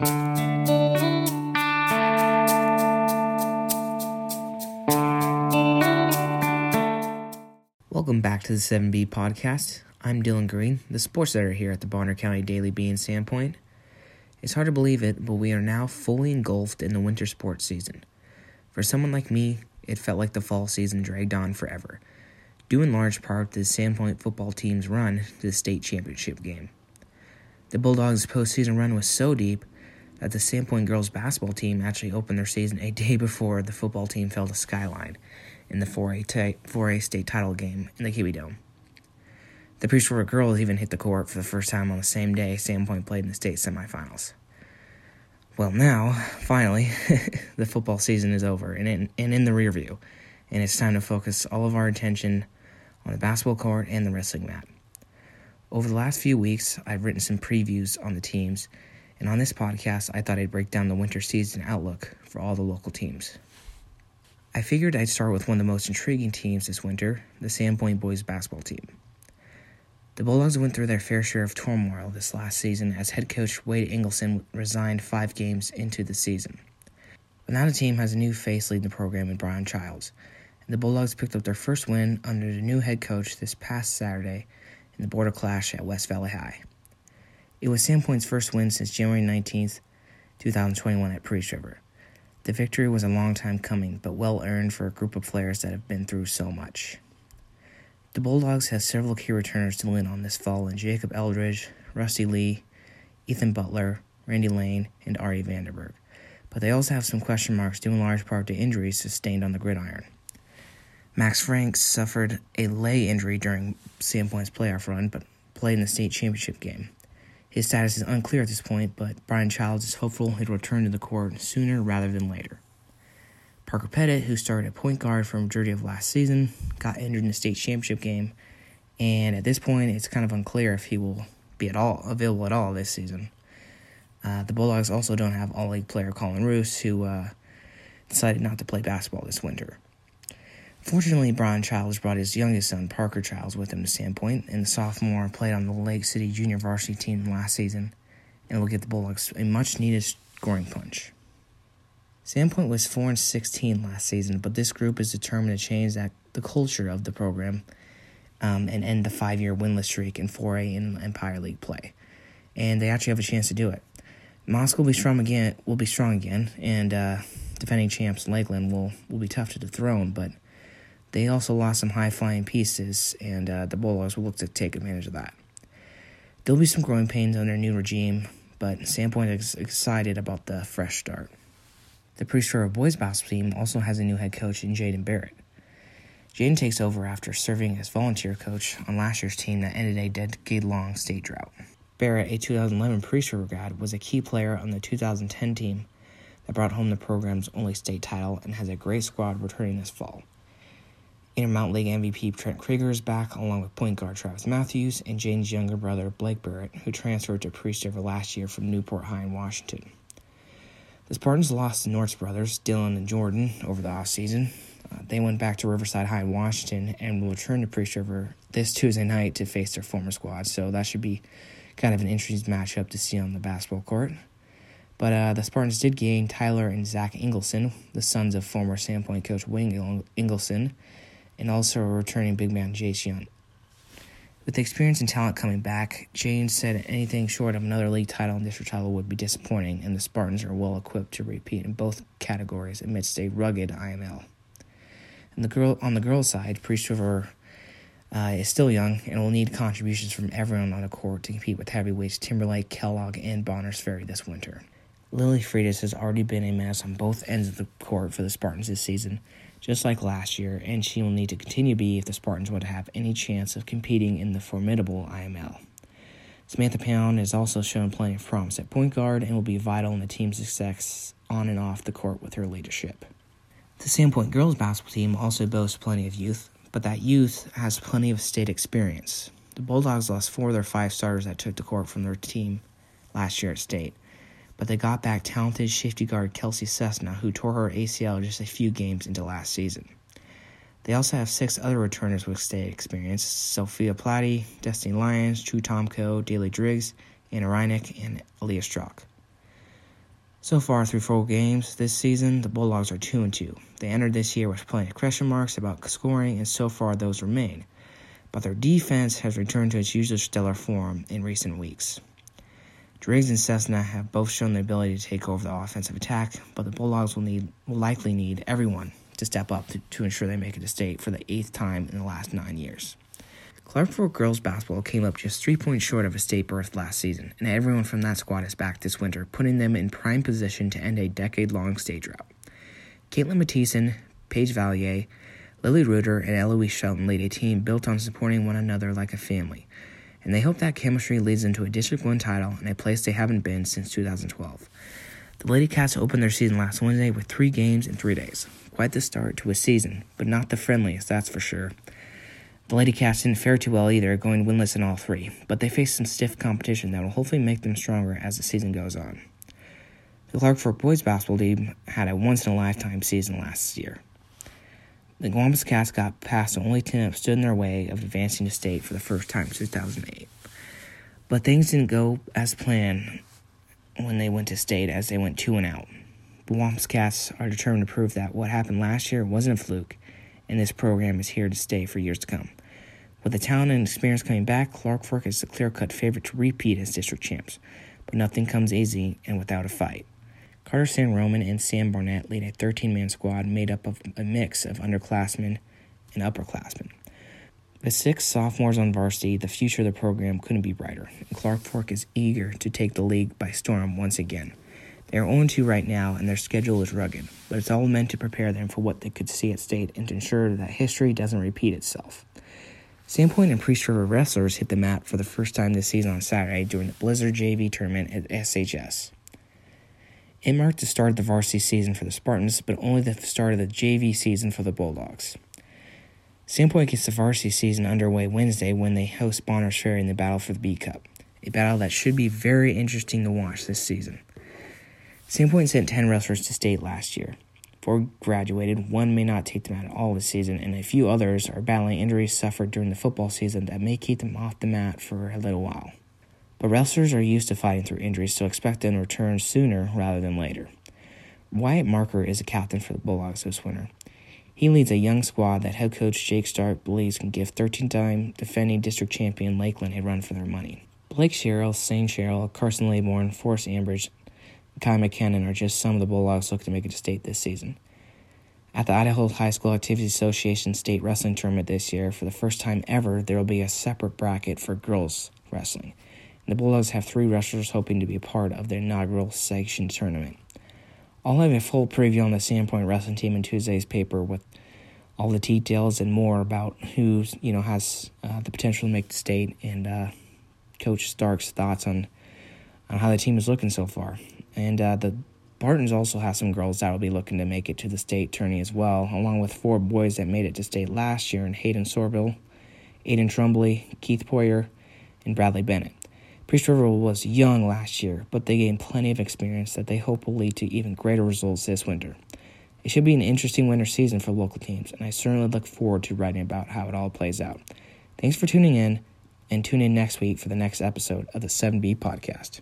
Welcome back to the 7B podcast. I'm Dylan Green, the sports editor here at the Bonner County Daily Bee in Sandpoint. It's hard to believe it, but we are now fully engulfed in the winter sports season. For someone like me, it felt like the fall season dragged on forever, due in large part to the Sandpoint football team's run to the state championship game. The Bulldogs' postseason run was so deep that the Sandpoint girls basketball team actually opened their season a day before the football team fell to Skyline in the 4A, t- 4A state title game in the Kibbie Dome. The Priest River girls even hit the court for the first time on the same day Sandpoint played in the state semifinals. Well, now, finally, the football season is over and in, and in the rear view, and it's time to focus all of our attention on the basketball court and the wrestling mat. Over the last few weeks, I've written some previews on the teams, and on this podcast, I thought I'd break down the winter season outlook for all the local teams. I figured I'd start with one of the most intriguing teams this winter, the Sandpoint boys basketball team. The Bulldogs went through their fair share of turmoil this last season as head coach Wade Engelson resigned five games into the season. But now the team has a new face leading the program in Brian Childs, and the Bulldogs picked up their first win under the new head coach this past Saturday in the border clash at West Valley High. It was Sandpoint's first win since January 19th, 2021 at Priest River. The victory was a long time coming, but well earned for a group of players that have been through so much. The Bulldogs have several key returners to win on this fall in Jacob Eldridge, Rusty Lee, Ethan Butler, Randy Lane, and Ari Vanderberg. But they also have some question marks due in large part to injuries sustained on the gridiron. Max Franks suffered a lay injury during Sandpoint's playoff run, but played in the state championship game. His status is unclear at this point, but Brian Childs is hopeful he'll return to the court sooner rather than later. Parker Pettit, who started at point guard for majority of last season, got injured in the state championship game, and at this point, it's kind of unclear if he will be at all available at all this season. Uh, the Bulldogs also don't have all league player Colin Roos, who uh, decided not to play basketball this winter. Fortunately, Brian Childs brought his youngest son, Parker Childs, with him to Sandpoint, and the sophomore played on the Lake City junior varsity team last season and will give the Bulldogs a much needed scoring punch. Sandpoint was 4 and 16 last season, but this group is determined to change that the culture of the program um, and end the five year winless streak in 4A in Empire League play. And they actually have a chance to do it. Moscow will be strong again. Will be strong again, and uh, defending champs Lakeland will will be tough to dethrone. But they also lost some high flying pieces, and uh, the Bulldogs will look to take advantage of that. There'll be some growing pains under new regime, but Sandpoint is excited about the fresh start. The Priest boys basketball team also has a new head coach in Jaden Barrett. Jaden takes over after serving as volunteer coach on last year's team that ended a decade-long state drought. Barrett, a 2011 Priest grad, was a key player on the 2010 team that brought home the program's only state title and has a great squad returning this fall. Intermount League MVP Trent Krieger is back, along with point guard Travis Matthews and Jaden's younger brother Blake Barrett, who transferred to Priest River last year from Newport High in Washington. The Spartans lost the Norris brothers, Dylan and Jordan, over the offseason. Uh, they went back to Riverside High in Washington and will return to Priest River this Tuesday night to face their former squad. So that should be kind of an interesting matchup to see on the basketball court. But uh, the Spartans did gain Tyler and Zach Ingleson, the sons of former Sandpoint coach Wayne Ingleson, and also a returning big man Jace Young. With the experience and talent coming back, James said anything short of another league title and district title would be disappointing, and the Spartans are well equipped to repeat in both categories amidst a rugged IML. And the girl on the girls' side, Priest River uh, is still young and will need contributions from everyone on the court to compete with heavyweights Timberlake, Kellogg, and Bonners Ferry this winter. Lily Freitas has already been a menace on both ends of the court for the Spartans this season, just like last year, and she will need to continue to be if the Spartans want to have any chance of competing in the formidable IML. Samantha Pound has also shown plenty of promise at point guard and will be vital in the team's success on and off the court with her leadership. The Sandpoint girls basketball team also boasts plenty of youth, but that youth has plenty of state experience. The Bulldogs lost four of their five starters that took the court from their team last year at state, but they got back talented safety guard Kelsey Cessna, who tore her ACL just a few games into last season. They also have six other returners with state experience Sophia Platy, Destiny Lyons, True Tomko, Daly Driggs, Anna Reinick, and Aaliyah Strock. So far through four games this season, the Bulldogs are 2 and 2. They entered this year with plenty of question marks about scoring, and so far those remain. But their defense has returned to its usual stellar form in recent weeks. Driggs and Cessna have both shown the ability to take over the offensive attack, but the Bulldogs will need will likely need everyone to step up to, to ensure they make it to state for the eighth time in the last nine years. Clark Fork girls basketball came up just three points short of a state berth last season, and everyone from that squad is back this winter, putting them in prime position to end a decade long state drought. Caitlin Mathieson, Paige Valier, Lily Reuter, and Eloise Shelton lead a team built on supporting one another like a family, and they hope that chemistry leads into a District 1 title and a place they haven't been since 2012. The Lady Cats opened their season last Wednesday with three games in three days. Quite the start to a season, but not the friendliest, that's for sure. The Lady Cats didn't fare too well either, going winless in all three, but they faced some stiff competition that will hopefully make them stronger as the season goes on. The Clark Fork boys basketball team had a once in a lifetime season last year. The Gowampus Cats got past the only team that stood in their way of advancing to state for the first time since 2008. But things didn't go as planned when they went to state as they went 2 and out. The Gowampus Cats are determined to prove that what happened last year wasn't a fluke and this program is here to stay for years to come. With the talent and experience coming back, Clark Fork is the clear cut favorite to repeat as district champs. But nothing comes easy and without a fight. Carter San Roman and Sam Barnett lead a 13 man squad made up of a mix of underclassmen and upperclassmen. With six sophomores on varsity, the future of the program couldn't be brighter, and Clark Fork is eager to take the league by storm once again. They are 0 2 right now, and their schedule is rugged, but it's all meant to prepare them for what they could see at state and to ensure that history doesn't repeat itself. Sandpoint and Priest River wrestlers hit the mat for the first time this season on Saturday during the Blizzard JV tournament at SHS. It marked the start of the varsity season for the Spartans, but only the start of the JV season for the Bulldogs. Sandpoint gets the varsity season underway Wednesday when they host Bonners Ferry in the Battle for the B Cup, a battle that should be very interesting to watch this season. Sandpoint sent 10 wrestlers to state last year. Four graduated, one may not take them out all this season, and a few others are battling injuries suffered during the football season that may keep them off the mat for a little while. But wrestlers are used to fighting through injuries, so expect them to return sooner rather than later. Wyatt Marker is a captain for the Bulldogs this winter. He leads a young squad that head coach Jake Stark believes can give 13 time defending district champion Lakeland a run for their money. Blake Sherrill, Sane Sherrill, Carson Laybourne, Forrest Ambridge, Kai McKinnon are just some of the Bulldogs looking to make it to state this season. At the Idaho High School Activities Association State Wrestling Tournament this year, for the first time ever, there will be a separate bracket for girls wrestling. The Bulldogs have three wrestlers hoping to be a part of their inaugural section tournament. I'll have a full preview on the Sandpoint wrestling team in Tuesday's paper with all the details and more about who you know has uh, the potential to make the state and uh, Coach Stark's thoughts on on how the team is looking so far. And uh, the Spartans also have some girls that will be looking to make it to the state tourney as well, along with four boys that made it to state last year in Hayden Sorville, Aiden Trumbly, Keith Poyer, and Bradley Bennett. Priest River was young last year, but they gained plenty of experience that they hope will lead to even greater results this winter. It should be an interesting winter season for local teams, and I certainly look forward to writing about how it all plays out. Thanks for tuning in, and tune in next week for the next episode of the 7B podcast.